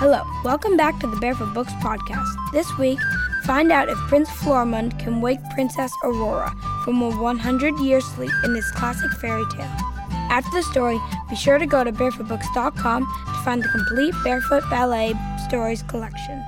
Hello, welcome back to the Barefoot Books podcast. This week, find out if Prince Florimund can wake Princess Aurora from a 100 year sleep in this classic fairy tale. After the story, be sure to go to barefootbooks.com to find the complete Barefoot Ballet Stories collection.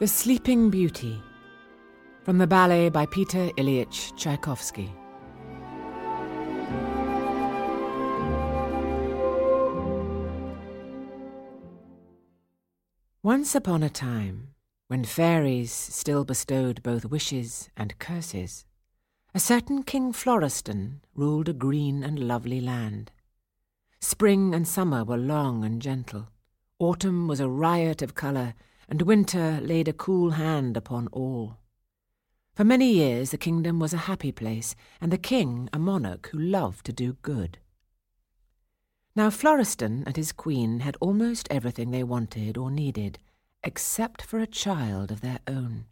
The Sleeping Beauty from the ballet by Peter Ilyich Tchaikovsky. Once upon a time, when fairies still bestowed both wishes and curses, a certain King Florestan ruled a green and lovely land. Spring and summer were long and gentle. Autumn was a riot of colour and winter laid a cool hand upon all. For many years the kingdom was a happy place, and the king a monarch who loved to do good. Now Florestan and his queen had almost everything they wanted or needed, except for a child of their own.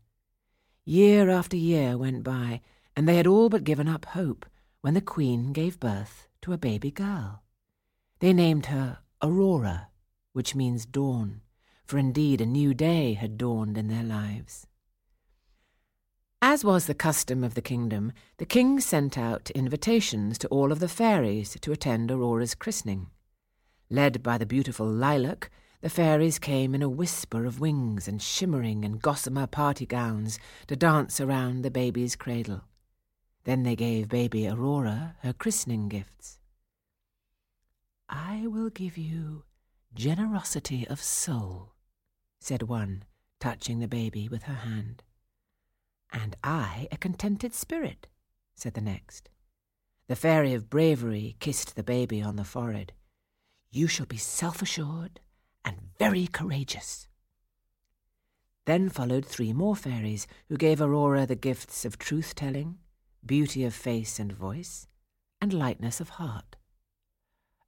Year after year went by, and they had all but given up hope when the queen gave birth to a baby girl. They named her Aurora, which means dawn for indeed a new day had dawned in their lives. As was the custom of the kingdom, the king sent out invitations to all of the fairies to attend Aurora's christening. Led by the beautiful Lilac, the fairies came in a whisper of wings and shimmering and gossamer party gowns to dance around the baby's cradle. Then they gave baby Aurora her christening gifts. I will give you generosity of soul, said one, touching the baby with her hand. And I a contented spirit, said the next. The fairy of bravery kissed the baby on the forehead. You shall be self assured and very courageous. Then followed three more fairies who gave Aurora the gifts of truth telling, beauty of face and voice, and lightness of heart.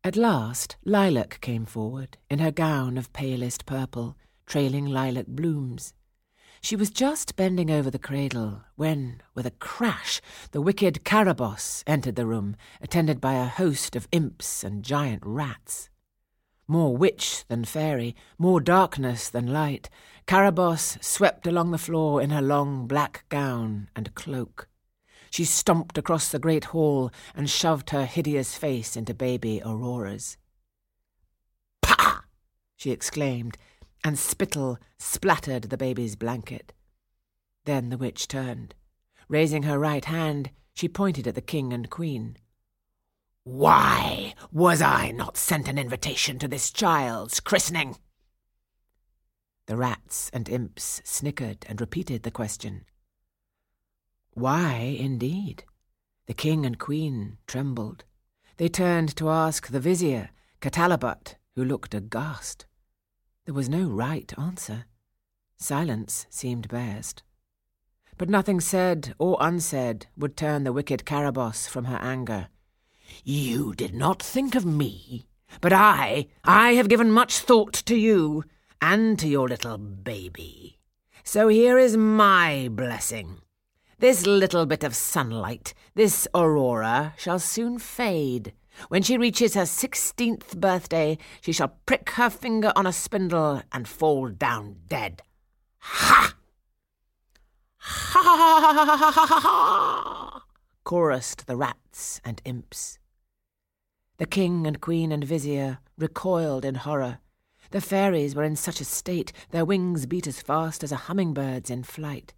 At last, Lilac came forward in her gown of palest purple trailing lilac blooms. She was just bending over the cradle when, with a crash, the wicked Carabosse entered the room, attended by a host of imps and giant rats. More witch than fairy, more darkness than light, Carabosse swept along the floor in her long black gown and cloak. She stomped across the great hall and shoved her hideous face into baby Aurora's. Pah! she exclaimed, and spittle splattered the baby's blanket. Then the witch turned. Raising her right hand, she pointed at the king and queen. Why was I not sent an invitation to this child's christening? The rats and imps snickered and repeated the question. Why, indeed? The king and queen trembled. They turned to ask the vizier, Catalabut, who looked aghast. There was no right answer. Silence seemed best. But nothing said or unsaid would turn the wicked Carabosse from her anger. You did not think of me, but I, I have given much thought to you and to your little baby. So here is my blessing. This little bit of sunlight, this aurora, shall soon fade, when she reaches her sixteenth birthday, she shall prick her finger on a spindle and fall down dead. Ha! Ha ha ha ha ha ha ha! chorused the rats and imps. The king and queen and vizier recoiled in horror. The fairies were in such a state their wings beat as fast as a humming-bird's in flight.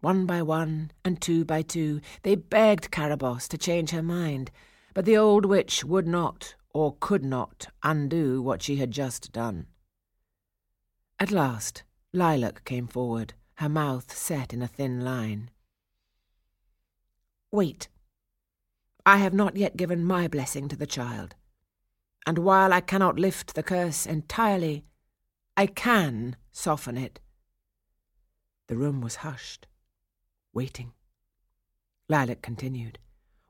One by one, and two by two, they begged Carabosse to change her mind, but the old witch would not, or could not, undo what she had just done. At last, Lilac came forward, her mouth set in a thin line. Wait. I have not yet given my blessing to the child. And while I cannot lift the curse entirely, I can soften it. The room was hushed, waiting. Lilac continued.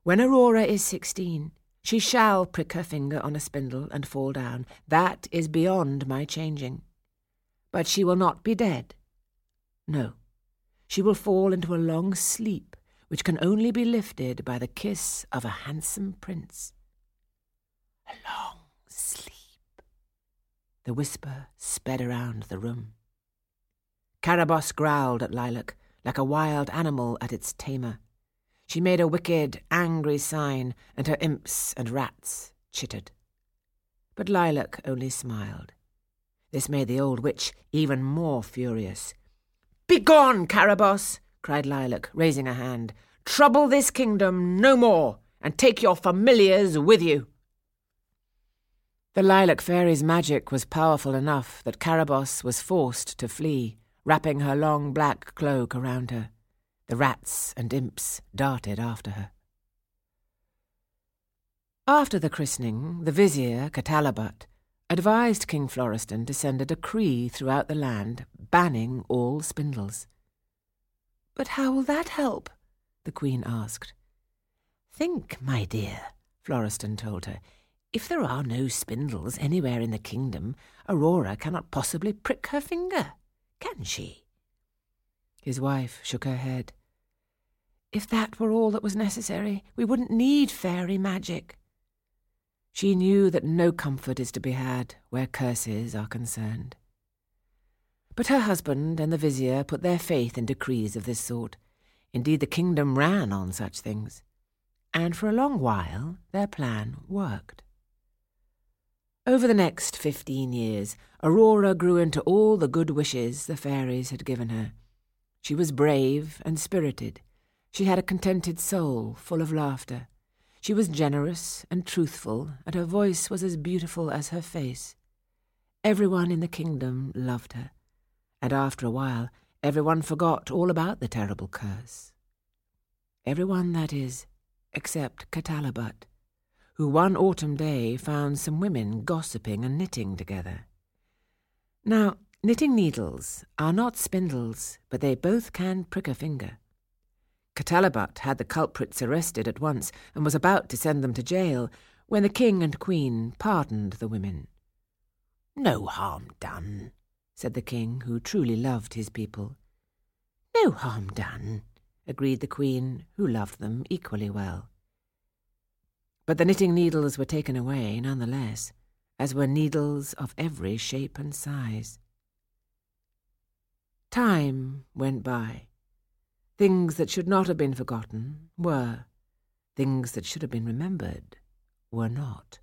When Aurora is sixteen, she shall prick her finger on a spindle and fall down. That is beyond my changing. But she will not be dead. No, she will fall into a long sleep which can only be lifted by the kiss of a handsome prince. A long sleep. The whisper sped around the room. Carabosse growled at Lilac like a wild animal at its tamer. She made a wicked, angry sign, and her imps and rats chittered. But Lilac only smiled. This made the old witch even more furious. Begone, Carabosse! cried Lilac, raising a hand. Trouble this kingdom no more, and take your familiars with you. The Lilac Fairy's magic was powerful enough that Carabosse was forced to flee, wrapping her long black cloak around her. The rats and imps darted after her. After the christening, the vizier, Catalabut, advised King Florestan to send a decree throughout the land banning all spindles. But how will that help? the Queen asked. Think, my dear, Florestan told her. If there are no spindles anywhere in the kingdom, Aurora cannot possibly prick her finger, can she? His wife shook her head. If that were all that was necessary, we wouldn't need fairy magic. She knew that no comfort is to be had where curses are concerned. But her husband and the vizier put their faith in decrees of this sort. Indeed, the kingdom ran on such things. And for a long while their plan worked. Over the next fifteen years, Aurora grew into all the good wishes the fairies had given her. She was brave and spirited. She had a contented soul full of laughter. She was generous and truthful, and her voice was as beautiful as her face. Everyone in the kingdom loved her, and after a while everyone forgot all about the terrible curse. Everyone, that is, except Catalabut, who one autumn day found some women gossiping and knitting together. Now, knitting needles are not spindles, but they both can prick a finger. Catalabut had the culprits arrested at once and was about to send them to jail when the king and queen pardoned the women. No harm done, said the king, who truly loved his people. No harm done, agreed the queen, who loved them equally well. But the knitting needles were taken away none the less, as were needles of every shape and size. Time went by. Things that should not have been forgotten were. Things that should have been remembered were not.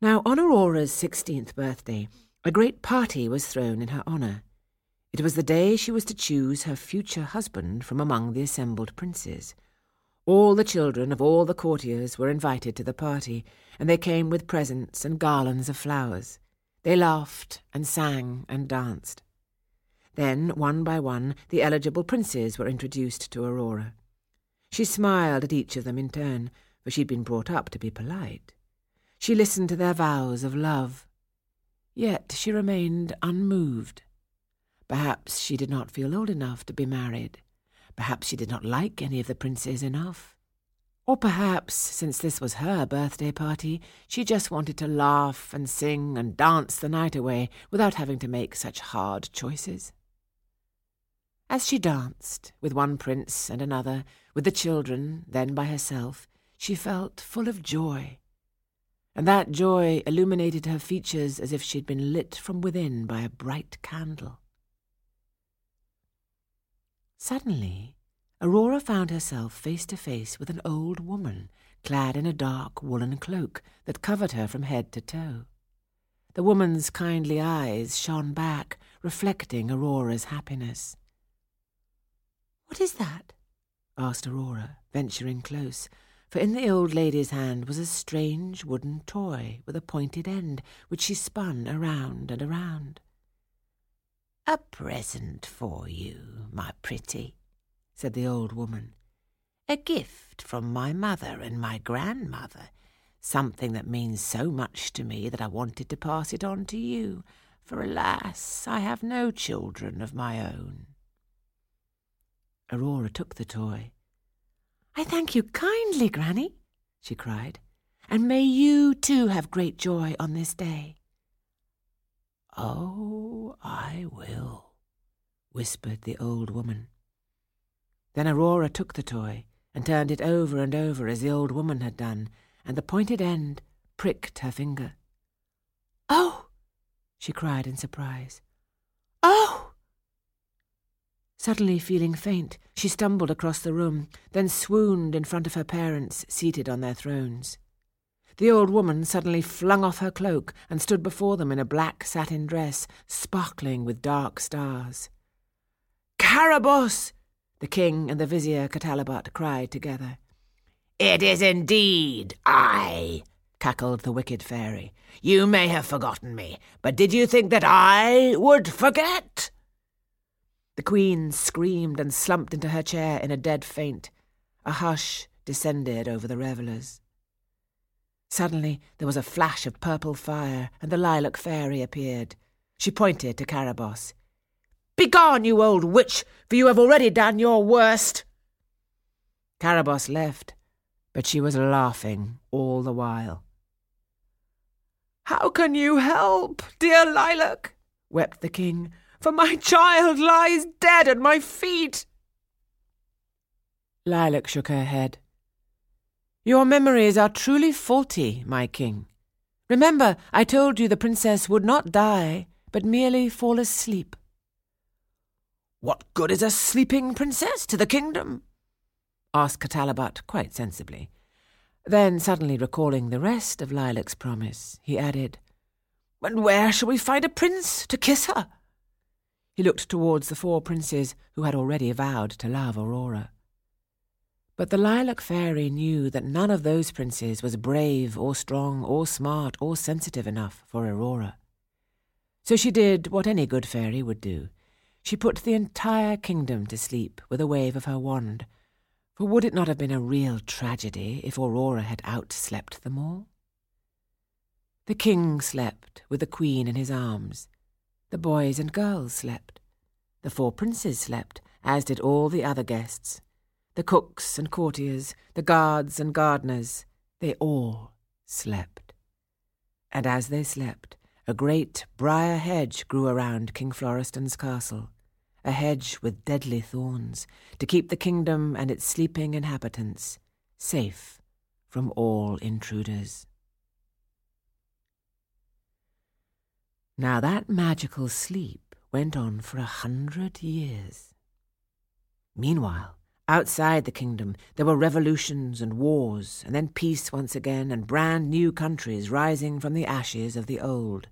Now, on Aurora's sixteenth birthday, a great party was thrown in her honour. It was the day she was to choose her future husband from among the assembled princes. All the children of all the courtiers were invited to the party, and they came with presents and garlands of flowers. They laughed and sang and danced. Then, one by one, the eligible princes were introduced to Aurora. She smiled at each of them in turn, for she'd been brought up to be polite. She listened to their vows of love. Yet she remained unmoved. Perhaps she did not feel old enough to be married. Perhaps she did not like any of the princes enough. Or perhaps, since this was her birthday party, she just wanted to laugh and sing and dance the night away without having to make such hard choices. As she danced, with one prince and another, with the children, then by herself, she felt full of joy. And that joy illuminated her features as if she had been lit from within by a bright candle. Suddenly, Aurora found herself face to face with an old woman, clad in a dark woolen cloak that covered her from head to toe. The woman's kindly eyes shone back, reflecting Aurora's happiness. What is that? asked Aurora, venturing close, for in the old lady's hand was a strange wooden toy with a pointed end, which she spun around and around. A present for you, my pretty, said the old woman. A gift from my mother and my grandmother, something that means so much to me that I wanted to pass it on to you, for alas, I have no children of my own. Aurora took the toy. I thank you kindly, Granny, she cried, and may you too have great joy on this day. Oh, I will, whispered the old woman. Then Aurora took the toy and turned it over and over as the old woman had done, and the pointed end pricked her finger. Oh! she cried in surprise. Oh! Suddenly feeling faint, she stumbled across the room, then swooned in front of her parents seated on their thrones. The old woman suddenly flung off her cloak and stood before them in a black satin dress, sparkling with dark stars. Carabosse! the king and the vizier Catalabot cried together. It is indeed I, cackled the wicked fairy. You may have forgotten me, but did you think that I would forget? The queen screamed and slumped into her chair in a dead faint. A hush descended over the revellers. Suddenly there was a flash of purple fire, and the lilac fairy appeared. She pointed to Carabosse. Begone, you old witch, for you have already done your worst. Carabosse left, but she was laughing all the while. How can you help, dear Lilac? wept the king, for my child lies dead at my feet. Lilac shook her head. Your memories are truly faulty, my king. Remember, I told you the princess would not die, but merely fall asleep. What good is a sleeping princess to the kingdom? asked Catalabot quite sensibly. Then, suddenly recalling the rest of Lilac's promise, he added, And where shall we find a prince to kiss her? He looked towards the four princes who had already vowed to love Aurora. But the lilac fairy knew that none of those princes was brave or strong or smart or sensitive enough for Aurora. So she did what any good fairy would do. She put the entire kingdom to sleep with a wave of her wand. For would it not have been a real tragedy if Aurora had outslept them all? The king slept with the queen in his arms. The boys and girls slept. The four princes slept, as did all the other guests the cooks and courtiers, the guards and gardeners, they all slept. And as they slept, a great briar hedge grew around King Florestan's castle, a hedge with deadly thorns, to keep the kingdom and its sleeping inhabitants safe from all intruders. Now that magical sleep went on for a hundred years. Meanwhile, Outside the kingdom, there were revolutions and wars, and then peace once again, and brand new countries rising from the ashes of the old.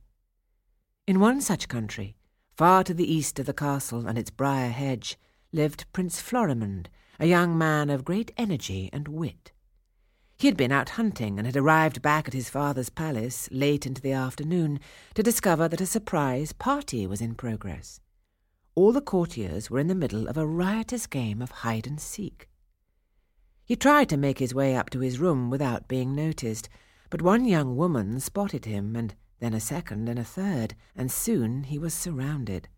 In one such country, far to the east of the castle and its briar hedge, lived Prince Florimond, a young man of great energy and wit. He had been out hunting and had arrived back at his father's palace late into the afternoon to discover that a surprise party was in progress all the courtiers were in the middle of a riotous game of hide and seek. He tried to make his way up to his room without being noticed, but one young woman spotted him, and then a second and a third, and soon he was surrounded.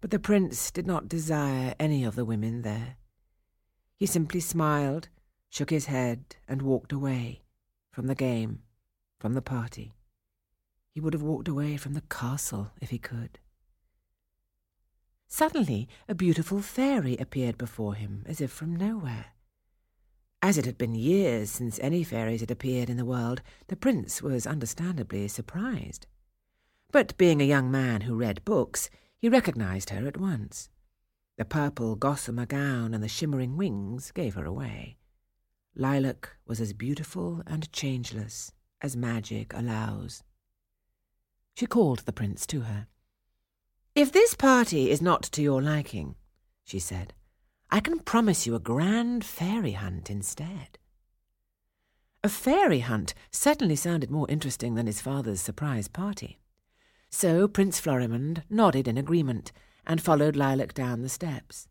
But the prince did not desire any of the women there. He simply smiled, shook his head, and walked away from the game, from the party. He would have walked away from the castle if he could. Suddenly a beautiful fairy appeared before him, as if from nowhere. As it had been years since any fairies had appeared in the world, the prince was understandably surprised. But being a young man who read books, he recognized her at once. The purple gossamer gown and the shimmering wings gave her away. Lilac was as beautiful and changeless as magic allows. She called the prince to her. If this party is not to your liking, she said, I can promise you a grand fairy hunt instead. A fairy hunt certainly sounded more interesting than his father's surprise party. So Prince Florimond nodded in agreement and followed Lilac down the steps.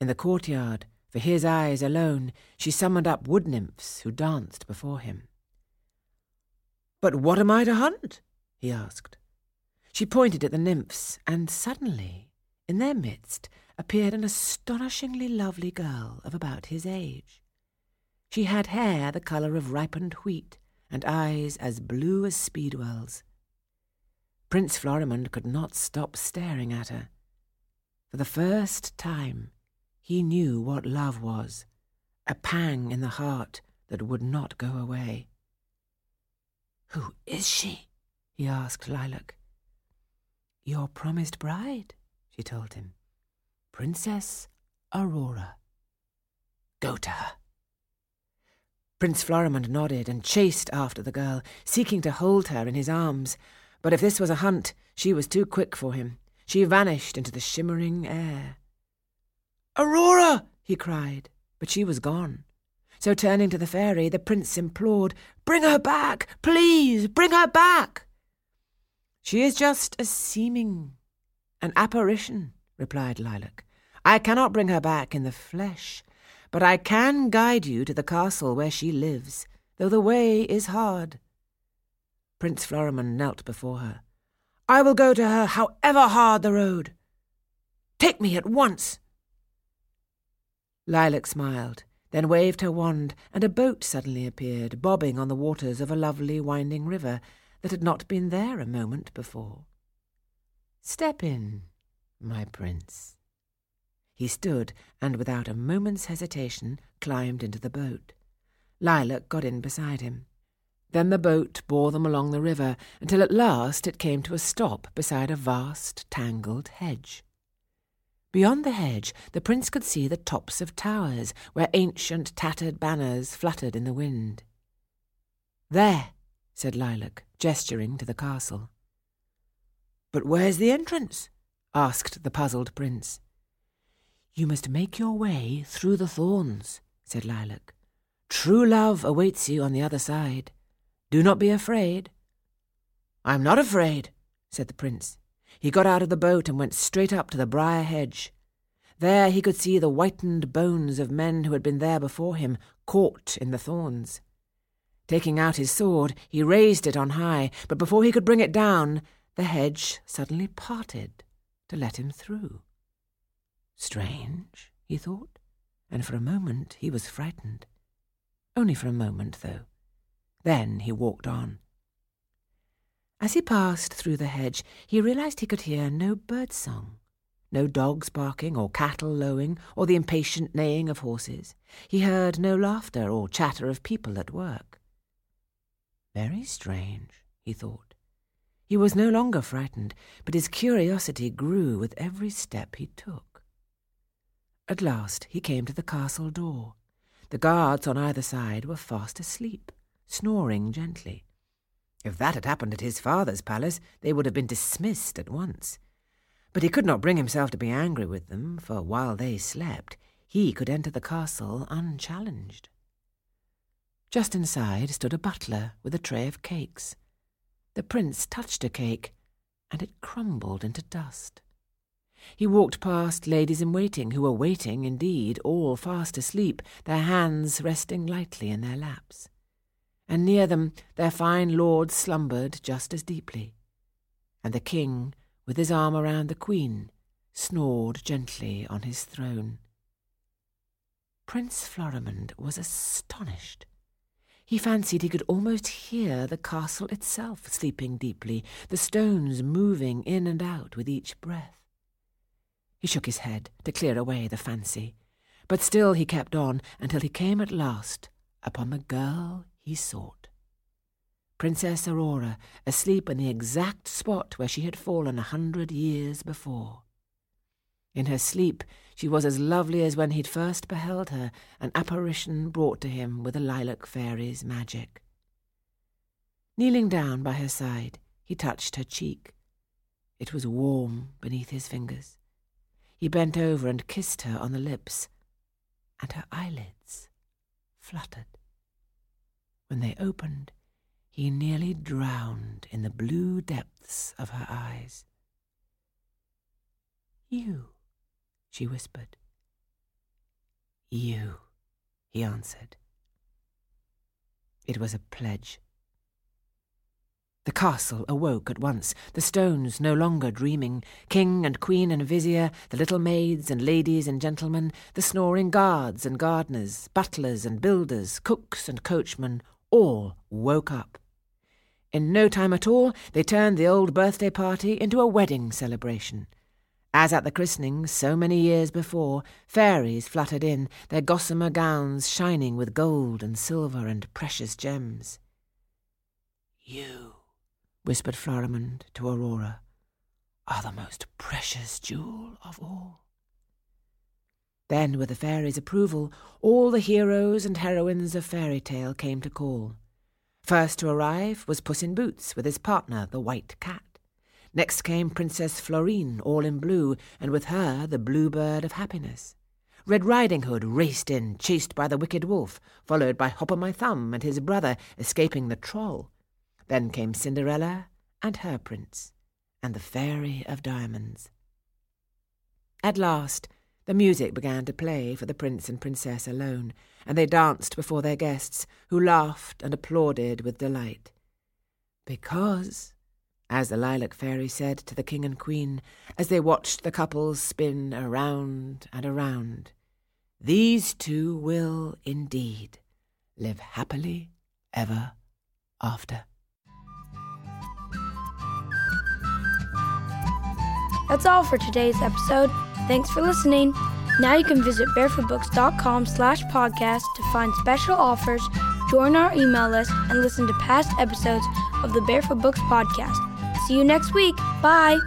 In the courtyard, for his eyes alone, she summoned up wood nymphs who danced before him. But what am I to hunt? he asked. She pointed at the nymphs, and suddenly, in their midst, appeared an astonishingly lovely girl of about his age. She had hair the colour of ripened wheat, and eyes as blue as speedwells. Prince Florimond could not stop staring at her. For the first time, he knew what love was a pang in the heart that would not go away. Who is she? he asked Lilac. Your promised bride, she told him. Princess Aurora. Go to her. Prince Florimond nodded and chased after the girl, seeking to hold her in his arms. But if this was a hunt, she was too quick for him. She vanished into the shimmering air. Aurora! he cried, but she was gone. So turning to the fairy, the prince implored, Bring her back! Please, bring her back! She is just a seeming, an apparition, replied Lilac. I cannot bring her back in the flesh, but I can guide you to the castle where she lives, though the way is hard. Prince Florimond knelt before her. I will go to her, however hard the road. Take me at once. Lilac smiled, then waved her wand, and a boat suddenly appeared, bobbing on the waters of a lovely winding river that had not been there a moment before. Step in, my prince. He stood, and without a moment's hesitation climbed into the boat. Lilac got in beside him. Then the boat bore them along the river until at last it came to a stop beside a vast, tangled hedge. Beyond the hedge, the prince could see the tops of towers where ancient, tattered banners fluttered in the wind. There, said Lilac, gesturing to the castle. But where's the entrance? asked the puzzled prince. You must make your way through the thorns, said Lilac. True love awaits you on the other side. Do not be afraid. I'm not afraid, said the prince. He got out of the boat and went straight up to the briar hedge. There he could see the whitened bones of men who had been there before him, caught in the thorns. Taking out his sword, he raised it on high, but before he could bring it down, the hedge suddenly parted to let him through. Strange, he thought, and for a moment he was frightened. Only for a moment, though. Then he walked on. As he passed through the hedge, he realized he could hear no bird song, no dogs barking or cattle lowing or the impatient neighing of horses. He heard no laughter or chatter of people at work. Very strange, he thought. He was no longer frightened, but his curiosity grew with every step he took. At last he came to the castle door. The guards on either side were fast asleep snoring gently. If that had happened at his father's palace, they would have been dismissed at once. But he could not bring himself to be angry with them, for while they slept, he could enter the castle unchallenged. Just inside stood a butler with a tray of cakes. The prince touched a cake, and it crumbled into dust. He walked past ladies in waiting, who were waiting, indeed, all fast asleep, their hands resting lightly in their laps and near them their fine lords slumbered just as deeply. And the king, with his arm around the queen, snored gently on his throne. Prince Florimond was astonished. He fancied he could almost hear the castle itself sleeping deeply, the stones moving in and out with each breath. He shook his head to clear away the fancy, but still he kept on until he came at last upon the girl he sought. Princess Aurora, asleep in the exact spot where she had fallen a hundred years before. In her sleep, she was as lovely as when he'd first beheld her, an apparition brought to him with a lilac fairy's magic. Kneeling down by her side, he touched her cheek. It was warm beneath his fingers. He bent over and kissed her on the lips, and her eyelids fluttered. When they opened, he nearly drowned in the blue depths of her eyes. You, she whispered. You, he answered. It was a pledge. The castle awoke at once, the stones no longer dreaming, king and queen and vizier, the little maids and ladies and gentlemen, the snoring guards and gardeners, butlers and builders, cooks and coachmen, all woke up. In no time at all, they turned the old birthday party into a wedding celebration. As at the christening, so many years before, fairies fluttered in, their gossamer gowns shining with gold and silver and precious gems. You whispered Florimond to Aurora, are the most precious jewel of all. Then, with the fairy's approval, all the heroes and heroines of fairy tale came to call. First to arrive was Puss in Boots with his partner, the white cat. Next came Princess Florine, all in blue, and with her the bluebird of happiness. Red Riding Hood raced in, chased by the wicked wolf, followed by Hop o' My Thumb and his brother, escaping the troll. Then came Cinderella and her prince, and the Fairy of Diamonds. At last, the music began to play for the prince and princess alone, and they danced before their guests, who laughed and applauded with delight. Because, as the lilac fairy said to the king and queen, as they watched the couples spin around and around, these two will indeed live happily ever after. That's all for today's episode. Thanks for listening. Now you can visit barefootbooks.com slash podcast to find special offers, join our email list, and listen to past episodes of the Barefoot Books podcast. See you next week. Bye.